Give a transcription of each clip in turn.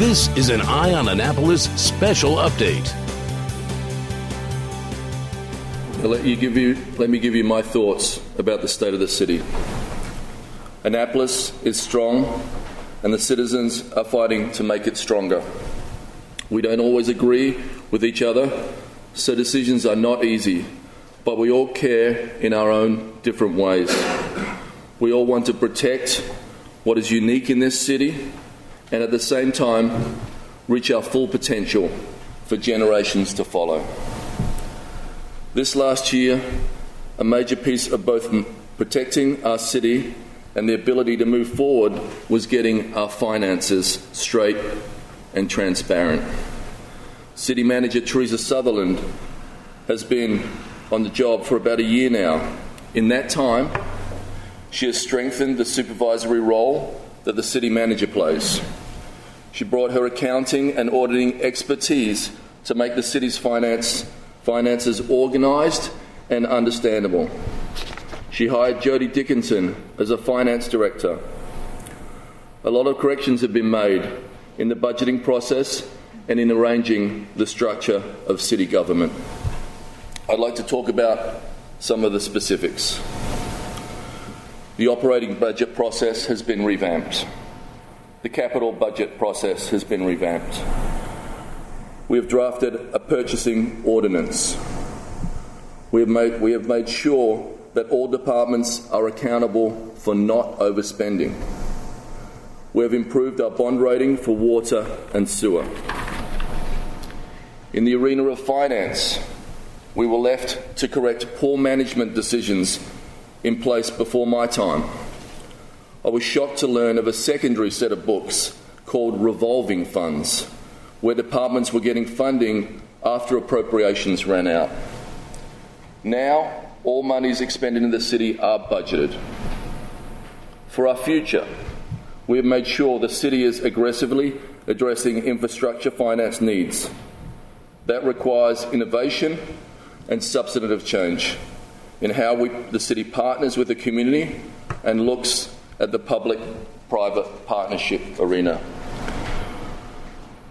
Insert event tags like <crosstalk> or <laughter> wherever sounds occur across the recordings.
This is an Eye on Annapolis special update. Let, you give you, let me give you my thoughts about the state of the city. Annapolis is strong, and the citizens are fighting to make it stronger. We don't always agree with each other, so decisions are not easy, but we all care in our own different ways. We all want to protect what is unique in this city and at the same time reach our full potential for generations to follow. This last year, a major piece of both protecting our city and the ability to move forward was getting our finances straight and transparent. City Manager Teresa Sutherland has been on the job for about a year now. In that time, she has strengthened the supervisory role that the City Manager plays. She brought her accounting and auditing expertise to make the city's finance, finances organised and understandable. She hired Jody Dickinson as a finance director. A lot of corrections have been made in the budgeting process and in arranging the structure of city government. I'd like to talk about some of the specifics. The operating budget process has been revamped. The capital budget process has been revamped. We have drafted a purchasing ordinance. We have made, we have made sure that all departments are accountable for not overspending. We have improved our bond rating for water and sewer. In the arena of finance, we were left to correct poor management decisions in place before my time. I was shocked to learn of a secondary set of books called revolving funds, where departments were getting funding after appropriations ran out. Now, all monies expended in the city are budgeted. For our future, we have made sure the city is aggressively addressing infrastructure finance needs. That requires innovation and substantive change in how we, the city partners with the community and looks at the public private partnership arena.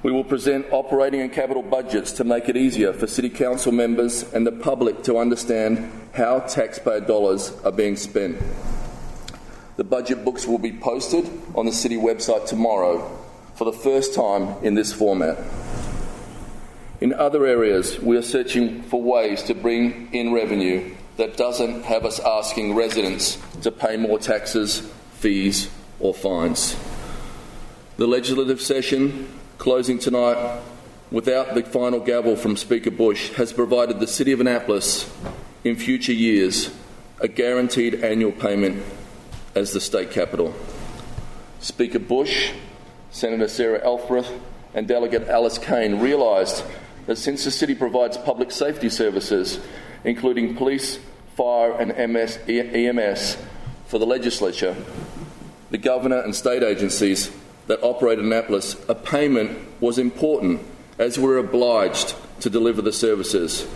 We will present operating and capital budgets to make it easier for City Council members and the public to understand how taxpayer dollars are being spent. The budget books will be posted on the City website tomorrow for the first time in this format. In other areas, we are searching for ways to bring in revenue that doesn't have us asking residents to pay more taxes, fees, or fines. The legislative session closing tonight without the final gavel from Speaker Busch has provided the City of Annapolis in future years a guaranteed annual payment as the state capital. Speaker Busch, Senator Sarah Elfreth, and Delegate Alice Cain realised that since the city provides public safety services, including police, fire, and MS, EMS, for the legislature, the governor, and state agencies that operate in Annapolis, a payment was important as we're obliged to deliver the services.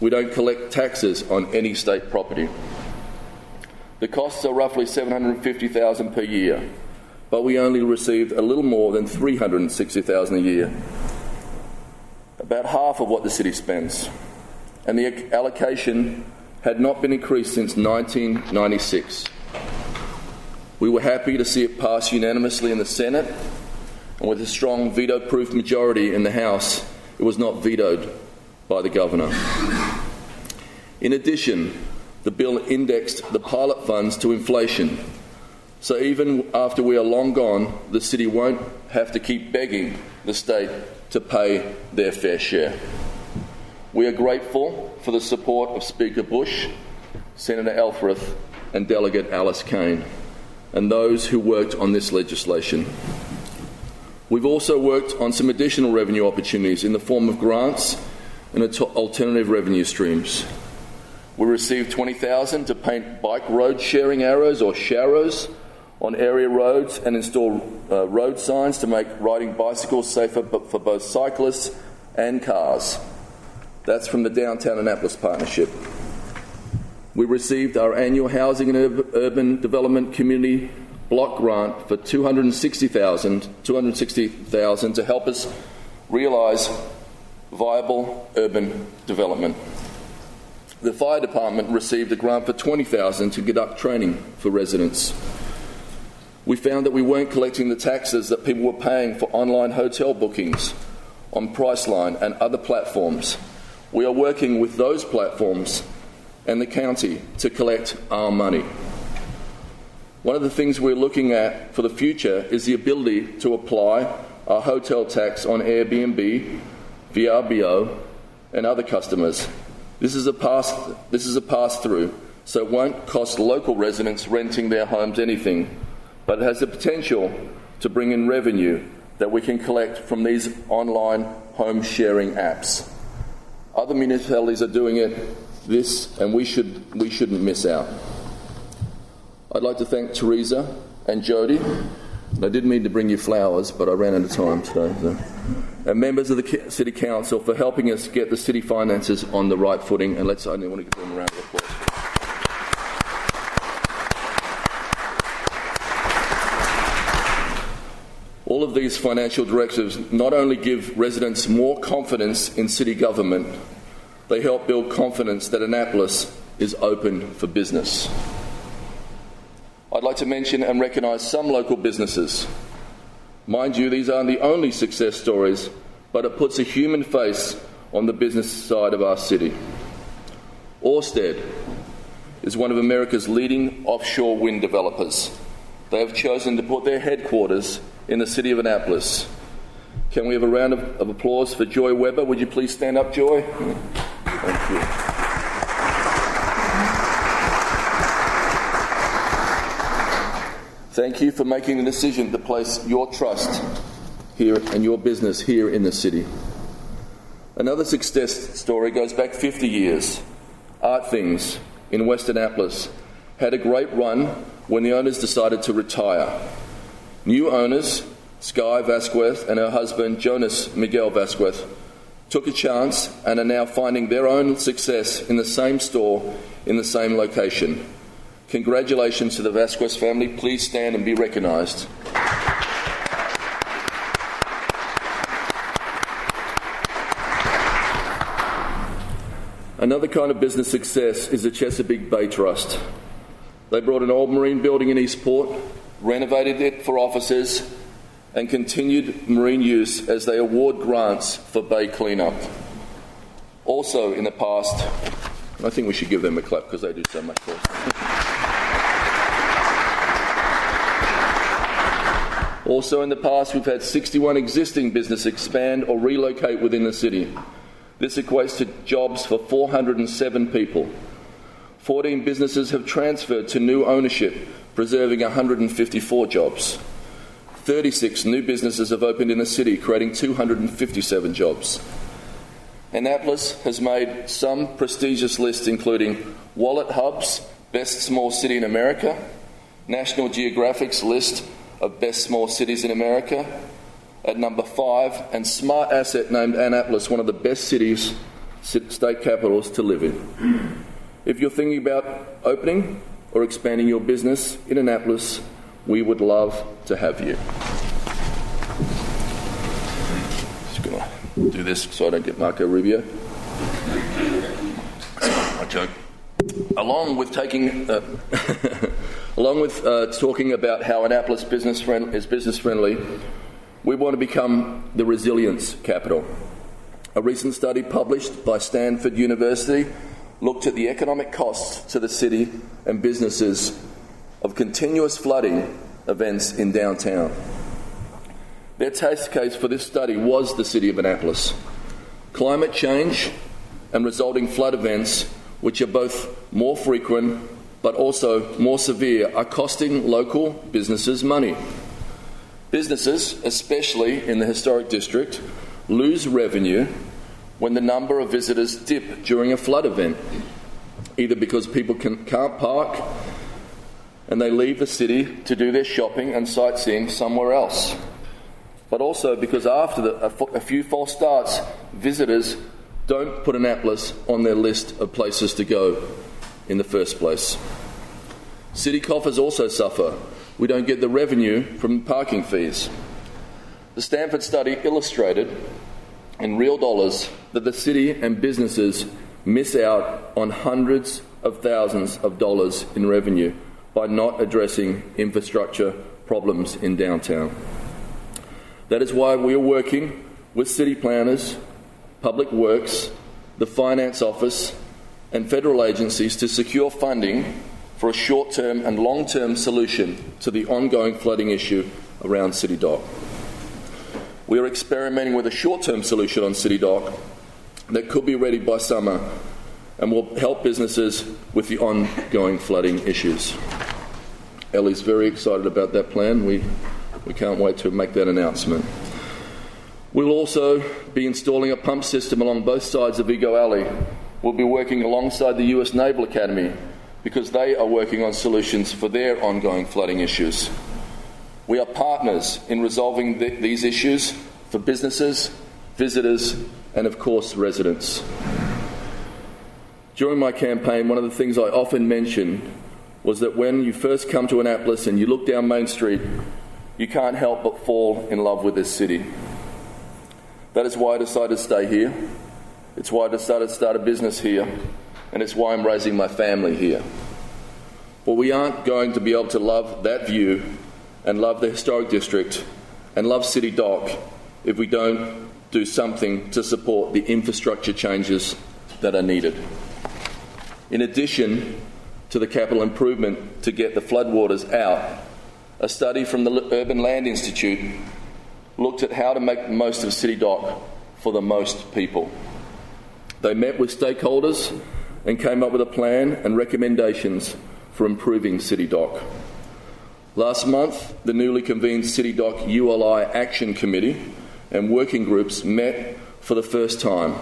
We don't collect taxes on any state property. The costs are roughly 750,000 per year, but we only received a little more than 360,000 a year. About half of what the city spends. And the allocation had not been increased since 1996. We were happy to see it pass unanimously in the Senate, and with a strong veto proof majority in the House, it was not vetoed by the Governor. In addition, the bill indexed the pilot funds to inflation. So even after we are long gone, the city won't have to keep begging the state to pay their fair share. We are grateful for the support of Speaker Busch, Senator Elfreth, and Delegate Alice Cain, and those who worked on this legislation. We've also worked on some additional revenue opportunities in the form of grants and alternative revenue streams. We received 20,000 to paint bike road sharing arrows or sharrows on area roads and install uh, road signs to make riding bicycles safer for both cyclists and cars. That's from the Downtown Annapolis Partnership. We received our annual Housing and Urban Development Community block grant for 260,000 260,000 to help us realise viable urban development. The fire department received a grant for 20,000 to conduct training for residents. We found that we weren't collecting the taxes that people were paying for online hotel bookings on Priceline and other platforms. We are working with those platforms and the county to collect our money. One of the things we're looking at for the future is the ability to apply our hotel tax on Airbnb, VRBO, and other customers. This is a pass, this is a pass through, so it won't cost local residents renting their homes anything, but it has the potential to bring in revenue that we can collect from these online home sharing apps. Other municipalities are doing it, this, and we, should, we shouldn't miss out. I'd like to thank Teresa and Jody. I didn't mean to bring you flowers, but I ran out of time today. So. And members of the City Council for helping us get the city finances on the right footing. And let's, I want to give them a round of applause. All of these financial directives not only give residents more confidence in city government, they help build confidence that Annapolis is open for business. I'd like to mention and recognise some local businesses. Mind you, these aren't the only success stories, but it puts a human face on the business side of our city. Orsted is one of America's leading offshore wind developers. They have chosen to put their headquarters in the city of Annapolis. Can we have a round of, of applause for Joy Weber? Would you please stand up, Joy? Thank you. Thank you for making the decision to place your trust here and your business here in the city. Another success story goes back 50 years. Art Things in West Annapolis had a great run when the owners decided to retire. New owners, Sky Vasquez and her husband Jonas Miguel Vasquez, took a chance and are now finding their own success in the same store in the same location. Congratulations to the Vasquez family. Please stand and be recognised. Another kind of business success is the Chesapeake Bay Trust. They brought an old marine building in Eastport, renovated it for offices, and continued marine use as they award grants for bay cleanup. Also, in the past, I think we should give them a clap because they do so much for us. Also, in the past, we've had 61 existing businesses expand or relocate within the city. This equates to jobs for 407 people. 14 businesses have transferred to new ownership, preserving 154 jobs. 36 new businesses have opened in the city, creating 257 jobs. Annapolis has made some prestigious lists, including WalletHub's Best Small City in America, National Geographic's list of Best Small Cities in America, at number five, and SmartAsset named Annapolis one of the best cities, state capitals to live in. If you're thinking about opening or expanding your business in Annapolis, we would love to have you. Just gonna do this so I don't get Marco Rubio. <laughs> I joke. Along with taking, uh, <laughs> along with uh, talking about how Annapolis business friend, is business friendly, we want to become the resilience capital. A recent study published by Stanford University looked at the economic costs to the city and businesses of continuous flooding events in downtown. Their test case for this study was the city of Annapolis. Climate change and resulting flood events, which are both more frequent but also more severe, are costing local businesses money. Businesses, especially in the historic district, lose revenue when the number of visitors dip during a flood event, either because people can, can't park and they leave the city to do their shopping and sightseeing somewhere else, but also because after the, a, a few false starts, visitors don't put Annapolis on their list of places to go in the first place. City coffers also suffer we don't get the revenue from parking fees. The Stanford study illustrated in real dollars that the city and businesses miss out on hundreds of thousands of dollars in revenue by not addressing infrastructure problems in downtown. That is why we are working with city planners, public works, the finance office, and federal agencies to secure funding for a short term and long term solution to the ongoing flooding issue around City Dock. We are experimenting with a short term solution on City Dock that could be ready by summer and will help businesses with the ongoing flooding issues. Ellie's very excited about that plan. We, we can't wait to make that announcement. We'll also be installing a pump system along both sides of Ego Alley. We'll be working alongside the US Naval Academy because they are working on solutions for their ongoing flooding issues. We are partners in resolving th- these issues for businesses, visitors, and of course, residents. During my campaign, one of the things I often mentioned was that when you first come to Annapolis and you look down Main Street, you can't help but fall in love with this city. That is why I decided to stay here. It's why I decided to start a business here. And it's why I'm raising my family here. But we aren't going to be able to love that view and love the historic district and love City Dock if we don't do something to support the infrastructure changes that are needed. In addition to the capital improvement to get the floodwaters out, a study from the Urban Land Institute looked at how to make the most of City Dock for the most people. They met with stakeholders and came up with a plan and recommendations for improving City Dock. Last month, the newly convened City Dock ULI Action Committee and working groups met for the first time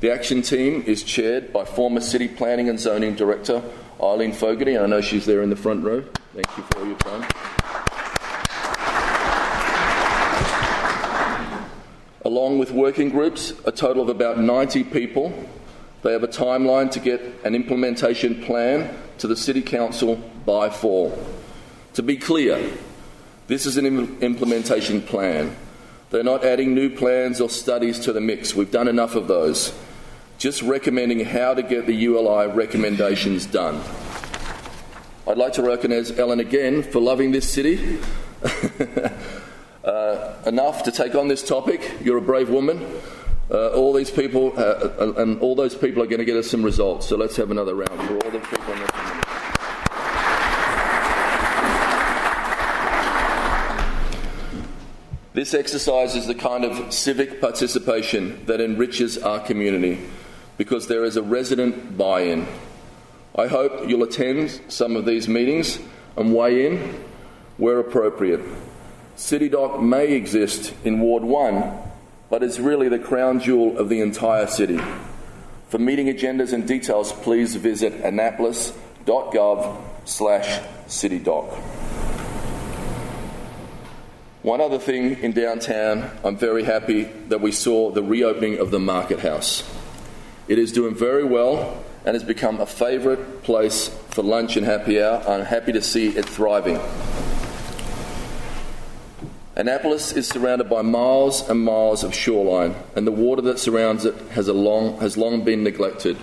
the action team is chaired by former City Planning and Zoning Director Eileen Fogarty. I know she's there in the front row. Thank you for all your time. Along with working groups, a total of about 90 people, they have a timeline to get an implementation plan to the City Council by fall. To be clear, this is an Im- implementation plan. They're not adding new plans or studies to the mix. We've done enough of those just recommending how to get the ULI recommendations done. I'd like to recognise Ellen again for loving this city <laughs> uh, enough to take on this topic. You're a brave woman. Uh, all these people uh, uh and all those people are going to get us some results. So let's have another round for all the people on the committee. This exercise is the kind of civic participation that enriches our community because there is a resident buy in. I hope you'll attend some of these meetings and weigh in where appropriate. City Dock may exist in Ward 1, but it's really the crown jewel of the entire city. For meeting agendas and details, please visit annapolis.gov slash citydock. One other thing in downtown, I'm very happy that we saw the reopening of the Market House. It is doing very well and has become a favourite place for lunch and happy hour. I'm happy to see it thriving. Annapolis is surrounded by miles and miles of shoreline, and the water that surrounds it has, long, has long been neglected.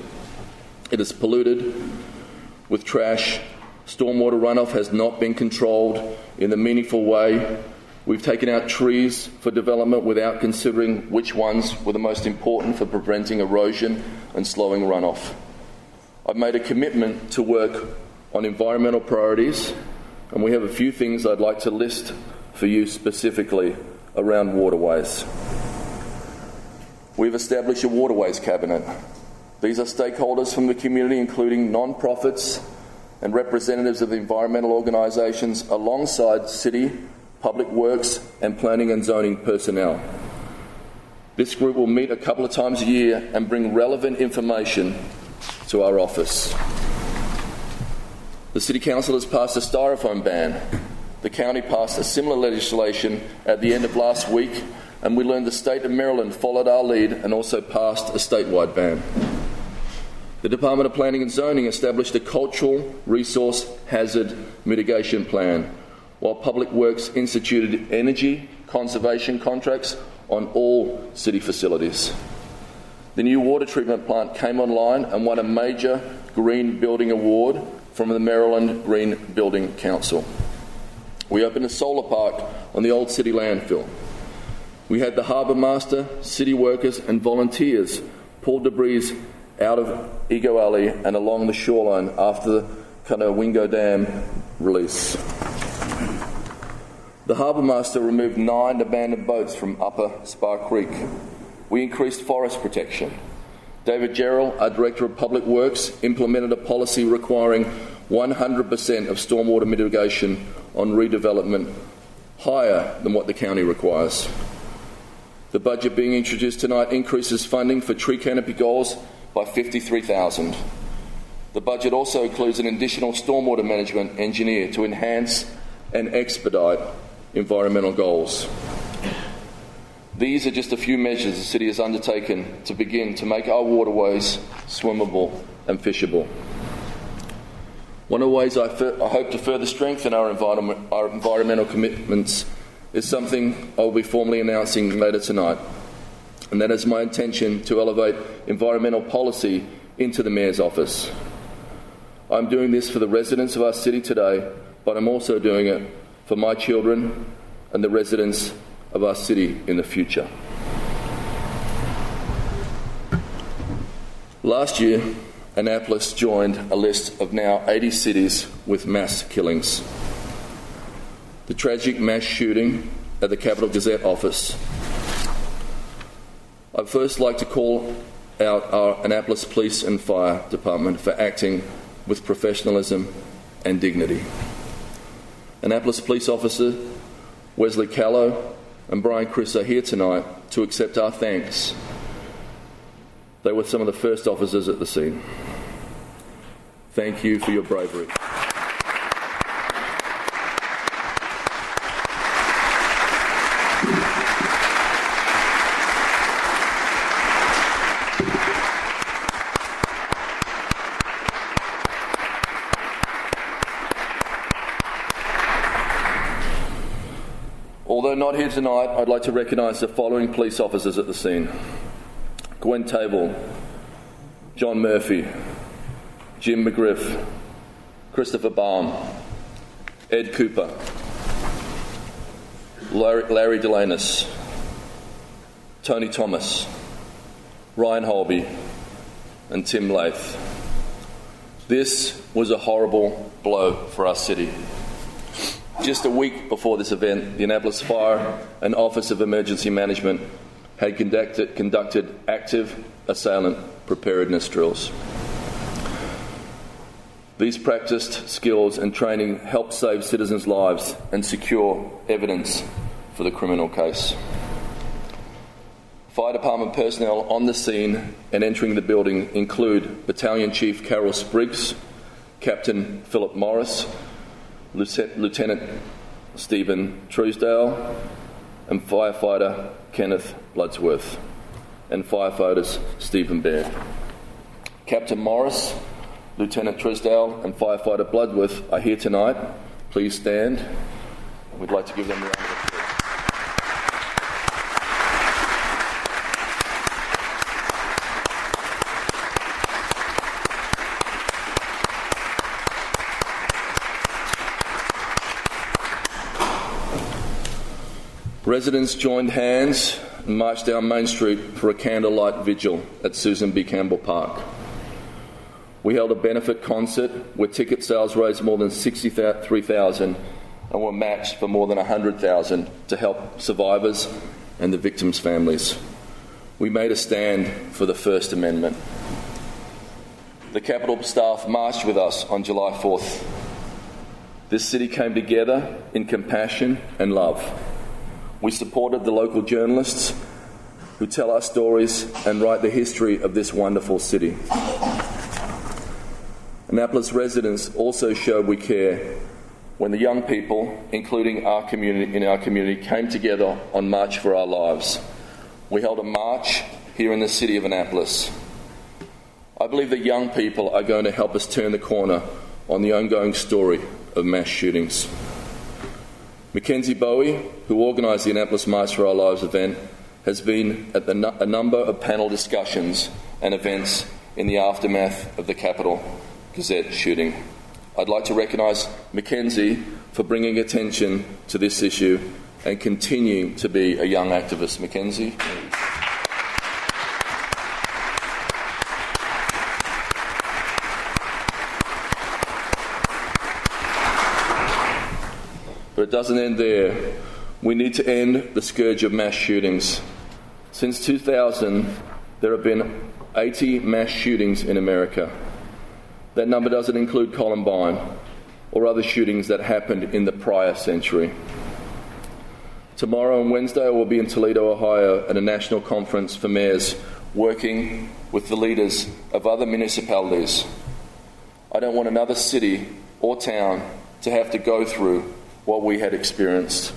It is polluted with trash. Stormwater runoff has not been controlled in a meaningful way, We've taken out trees for development without considering which ones were the most important for preventing erosion and slowing runoff. I've made a commitment to work on environmental priorities, and we have a few things I'd like to list for you specifically around waterways. We've established a waterways cabinet. These are stakeholders from the community, including non profits and representatives of environmental organisations, alongside city Public Works, and Planning and Zoning personnel. This group will meet a couple of times a year and bring relevant information to our office. The City Council has passed a styrofoam ban. The county passed a similar legislation at the end of last week, and we learned the state of Maryland followed our lead and also passed a statewide ban. The Department of Planning and Zoning established a cultural resource hazard mitigation plan while Public Works instituted energy conservation contracts on all city facilities. The new water treatment plant came online and won a major Green Building Award from the Maryland Green Building Council. We opened a solar park on the old city landfill. We had the harbour master, city workers, and volunteers pull debris out of Ego Alley and along the shoreline after the Conowingo Dam release. The harbour master removed nine abandoned boats from Upper Spa Creek. We increased forest protection. David Jarrell, our Director of Public Works, implemented a policy requiring 100% of stormwater mitigation on redevelopment, higher than what the county requires. The budget being introduced tonight increases funding for tree canopy goals by 53,000. The budget also includes an additional stormwater management engineer to enhance and expedite environmental goals. These are just a few measures the city has undertaken to begin to make our waterways swimmable and fishable. One of the ways I, I hope to further strengthen our, environment, our environmental commitments is something I'll be formally announcing later tonight, and that is my intention to elevate environmental policy into the Mayor's office. I'm doing this for the residents of our city today, but I'm also doing it for my children and the residents of our city in the future. Last year, Annapolis joined a list of now 80 cities with mass killings. The tragic mass shooting at the Capital Gazette office. I'd first like to call out our Annapolis Police and Fire Department for acting with professionalism and dignity. Annapolis Police Officer Wesley Callow and Brian Chris are here tonight to accept our thanks. They were some of the first officers at the scene. Thank you for your bravery. Although not here tonight, I'd like to recognise the following police officers at the scene Gwen Table, John Murphy, Jim McGriff, Christopher Baum, Ed Cooper, Larry, Larry Delanus, Tony Thomas, Ryan Holby, and Tim Lath. This was a horrible blow for our city. Just a week before this event, the Annapolis Fire and Office of Emergency Management had conducted, conducted active assailant preparedness drills. These practiced skills and training helped save citizens' lives and secure evidence for the criminal case. Fire department personnel on the scene and entering the building include Battalion Chief Carol Spriggs, Captain Philip Morris, Lieutenant Stephen Truesdale, and firefighter Kenneth Bloodsworth, and firefighters Stephen Baird. Captain Morris, Lieutenant Truesdale, and firefighter Bloodworth are here tonight. Please stand. We'd like to give them a round of applause. Residents joined hands and marched down Main Street for a candlelight vigil at Susan B. Campbell Park. We held a benefit concert where ticket sales raised more than 63,000 and were matched for more than 100,000 to help survivors and the victims' families. We made a stand for the First Amendment. The Capital staff marched with us on July 4th. This city came together in compassion and love. We supported the local journalists who tell our stories and write the history of this wonderful city. Annapolis residents also showed we care when the young people, including our community in our community, came together on March for Our Lives. We held a march here in the city of Annapolis. I believe that young people are going to help us turn the corner on the ongoing story of mass shootings. Mackenzie Bowie, who organised the Annapolis March for Our Lives event, has been at the, a number of panel discussions and events in the aftermath of the Capital Gazette shooting. I'd like to recognise Mackenzie for bringing attention to this issue and continuing to be a young activist. Mackenzie. Doesn't end there. We need to end the scourge of mass shootings. Since 2000, there have been 80 mass shootings in America. That number doesn't include Columbine or other shootings that happened in the prior century. Tomorrow and Wednesday, I will be in Toledo, Ohio, at a national conference for mayors working with the leaders of other municipalities. I don't want another city or town to have to go through what we had experienced.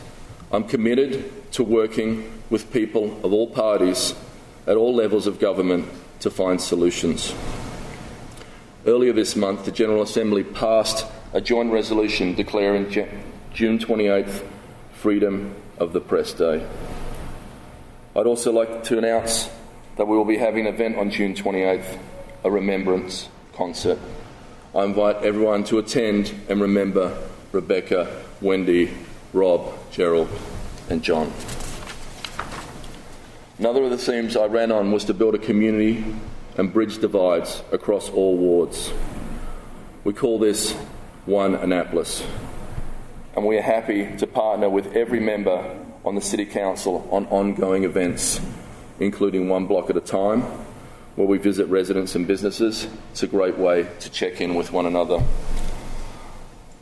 I'm committed to working with people of all parties at all levels of government to find solutions. Earlier this month, the General Assembly passed a joint resolution declaring June 28th Freedom of the Press Day. I'd also like to announce that we will be having an event on June 28th, a remembrance concert. I invite everyone to attend and remember Rebecca, Wendy, Rob, Gerald, and John. Another of the themes I ran on was to build a community and bridge divides across all wards. We call this One Annapolis. And we are happy to partner with every member on the City Council on ongoing events, including One Block at a Time, where we visit residents and businesses. It's a great way to check in with one another.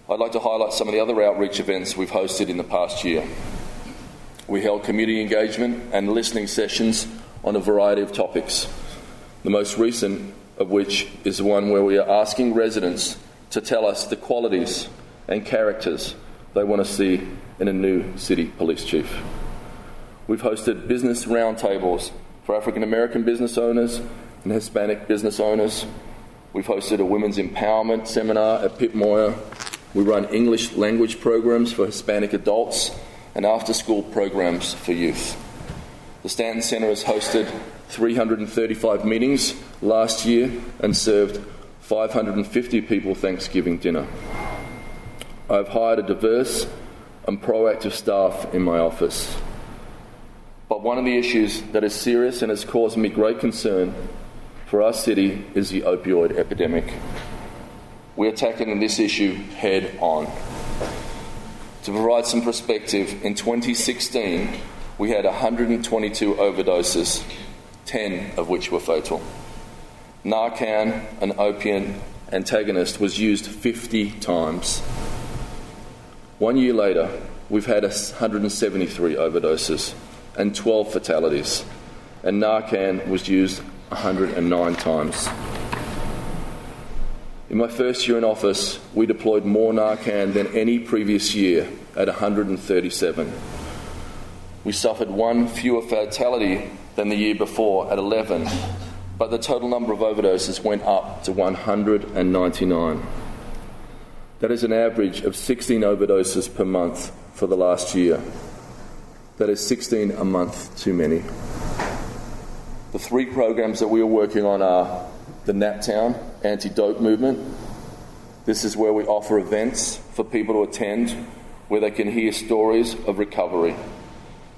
I'd like to highlight some of the other outreach events we've hosted in the past year. We held community engagement and listening sessions on a variety of topics, the most recent of which is the one where we are asking residents to tell us the qualities and characters they want to see in a new city police chief. We've hosted business roundtables for African American business owners and Hispanic business owners. We've hosted a women's empowerment seminar at Pip Moyer. We run English language programs for Hispanic adults and after school programs for youth. The Stanton Centre has hosted 335 meetings last year and served 550 people Thanksgiving dinner. I've hired a diverse and proactive staff in my office. But one of the issues that is serious and has caused me great concern for our city is the opioid epidemic. We're tackling this issue head on. To provide some perspective, in 2016, we had 122 overdoses, 10 of which were fatal. Narcan, an opiate antagonist, was used 50 times. One year later, we've had 173 overdoses and 12 fatalities, and Narcan was used 109 times. In my first year in office, we deployed more Narcan than any previous year at 137. We suffered one fewer fatality than the year before at 11, but the total number of overdoses went up to 199. That is an average of 16 overdoses per month for the last year. That is 16 a month too many. The three programs that we are working on are the Naptown anti dope movement. This is where we offer events for people to attend where they can hear stories of recovery,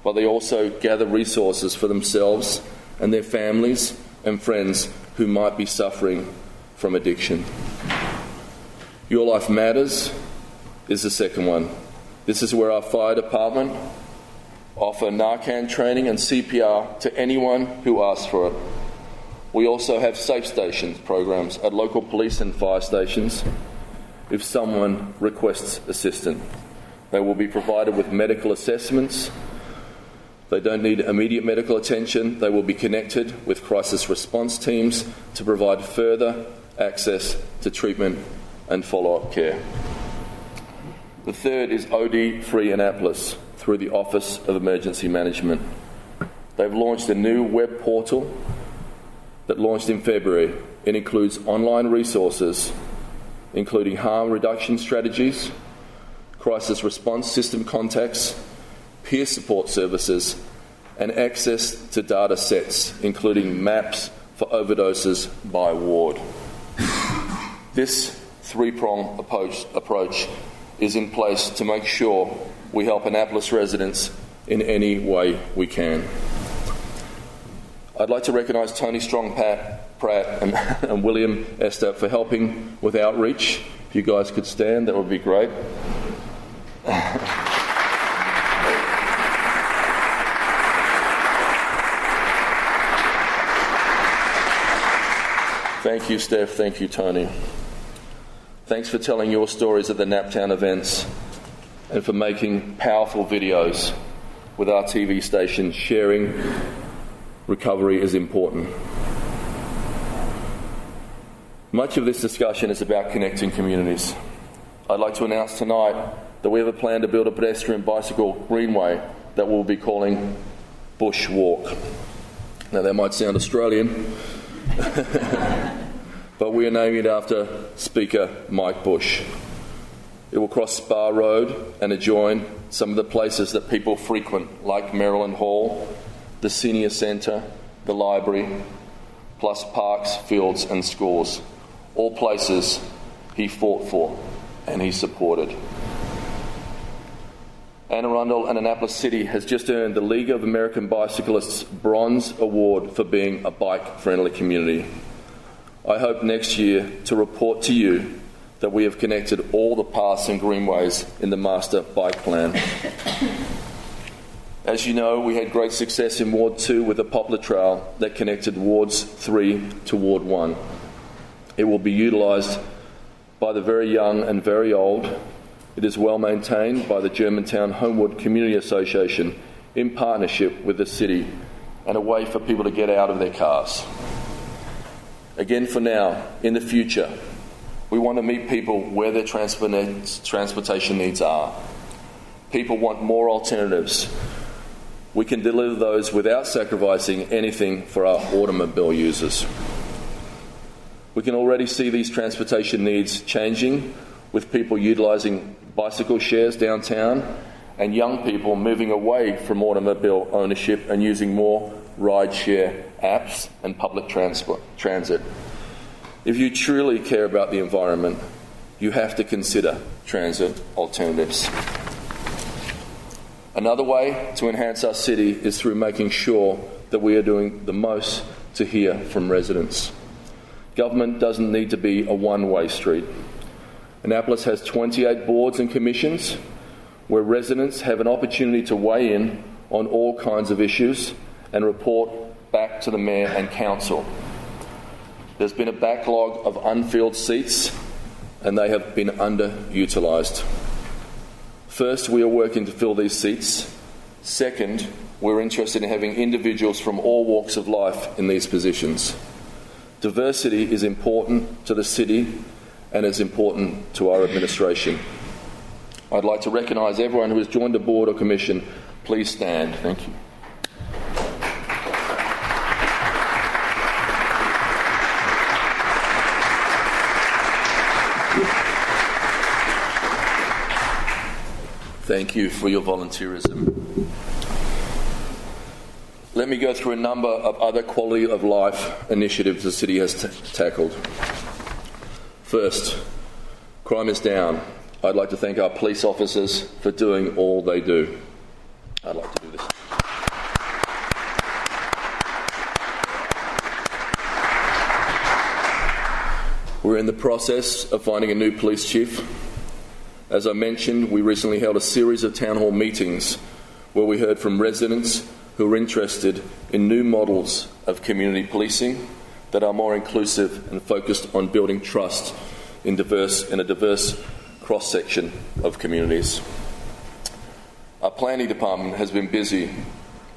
but they also gather resources for themselves and their families and friends who might be suffering from addiction. Your Life Matters is the second one. This is where our fire department offer Narcan training and CPR to anyone who asks for it. We also have safe stations programs at local police and fire stations if someone requests assistance. They will be provided with medical assessments. They don't need immediate medical attention. They will be connected with crisis response teams to provide further access to treatment and follow up care. The third is OD Free Annapolis through the Office of Emergency Management. They've launched a new web portal that launched in February. It includes online resources, including harm reduction strategies, crisis response system contacts, peer support services, and access to data sets, including maps for overdoses by ward. This three prong approach, approach is in place to make sure we help Annapolis residents in any way we can. I'd like to recognise Tony Strong Pat, Pratt and, <laughs> and William Esther for helping with outreach. If you guys could stand, that would be great. Thank you, Steph. Thank you, Tony. Thanks for telling your stories at the Naptown events and for making powerful videos with our TV station. Sharing recovery is important. Much of this discussion is about connecting communities. I'd like to announce tonight that we have a plan to build a pedestrian bicycle greenway that we'll be calling Busch Walk. Now, that might sound Australian, <laughs> but we are naming it after Speaker Mike Busch. It will cross Spa Road and adjoin some of the places that people frequent, like Maryland Hall, the Senior Centre, the library, plus parks, fields, and schools. All places he fought for and he supported. Anne Arundel and Annapolis City has just earned the League of American Bicyclists Bronze Award for being a bike friendly community. I hope next year to report to you that we have connected all the paths and greenways in the Master Bike Plan. As you know, we had great success in Ward 2 with a poplar trail that connected Wards 3 to Ward 1. It will be utilised by the very young and very old. It is well maintained by the Germantown Homewood Community Association in partnership with the city and a way for people to get out of their cars. Again, for now, in the future, we want to meet people where their transportation needs are. People want more alternatives. We can deliver those without sacrificing anything for our automobile users. We can already see these transportation needs changing with people utilising bicycle shares downtown and young people moving away from automobile ownership and using more rideshare apps and public transport, transit. If you truly care about the environment, you have to consider transit alternatives. Another way to enhance our city is through making sure that we are doing the most to hear from residents. Government doesn't need to be a one way street. Annapolis has 28 boards and commissions where residents have an opportunity to weigh in on all kinds of issues and report back to the Mayor and Council. There's been a backlog of unfilled seats and they have been underutilised. First, we are working to fill these seats. Second, we're interested in having individuals from all walks of life in these positions. Diversity is important to the city and is important to our administration. I'd like to recognise everyone who has joined a board or commission. Please stand. Thank you. Thank you for your volunteerism. Let me go through a number of other quality of life initiatives the city has t- tackled. First, crime is down. I'd like to thank our police officers for doing all they do. I'd like to do this. We're in the process of finding a new police chief. As I mentioned, we recently held a series of town hall meetings where we heard from residents who are interested in new models of community policing that are more inclusive and focused on building trust in, diverse, in a diverse cross section of communities. Our planning department has been busy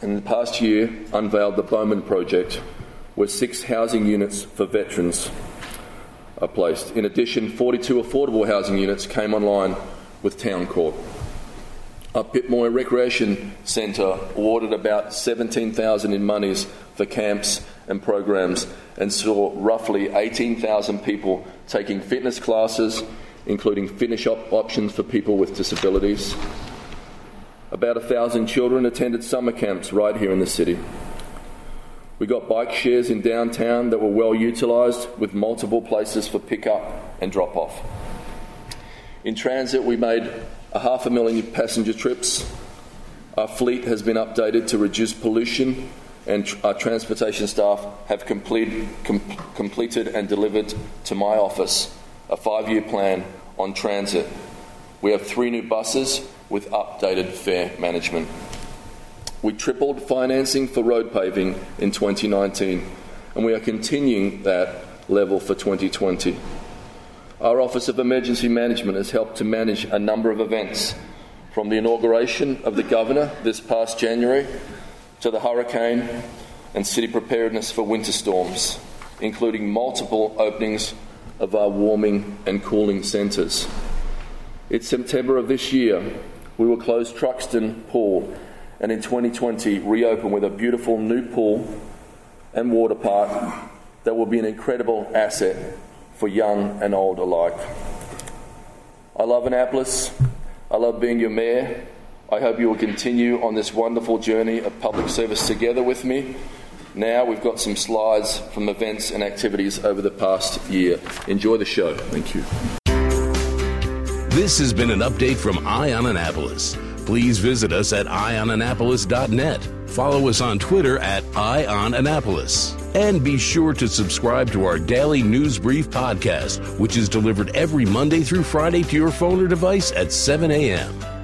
and in the past year unveiled the Bowman Project, where six housing units for veterans are placed. In addition, 42 affordable housing units came online with Town Court. Our Pip Moyer Recreation Centre awarded about 17,000 in monies for camps and programs and saw roughly 18,000 people taking fitness classes, including finish op- options for people with disabilities. About a thousand children attended summer camps right here in the city. We got bike shares in downtown that were well utilised with multiple places for pick-up and drop-off. In transit, we made a half a million passenger trips. Our fleet has been updated to reduce pollution, and tr- our transportation staff have complete, com- completed and delivered to my office a five year plan on transit. We have three new buses with updated fare management. We tripled financing for road paving in 2019, and we are continuing that level for 2020. Our Office of Emergency Management has helped to manage a number of events, from the inauguration of the Governor this past January to the hurricane and city preparedness for winter storms, including multiple openings of our warming and cooling centres. It's September of this year. We will close Truxtun Pool and in 2020 reopen with a beautiful new pool and water park that will be an incredible asset for young and old alike. I love Annapolis. I love being your mayor. I hope you will continue on this wonderful journey of public service together with me. Now we've got some slides from events and activities over the past year. Enjoy the show. Thank you. This has been an update from Eye on Annapolis. Please visit us at eyeonannapolis.net. Follow us on Twitter at Annapolis. And be sure to subscribe to our daily news brief podcast, which is delivered every Monday through Friday to your phone or device at 7 a.m.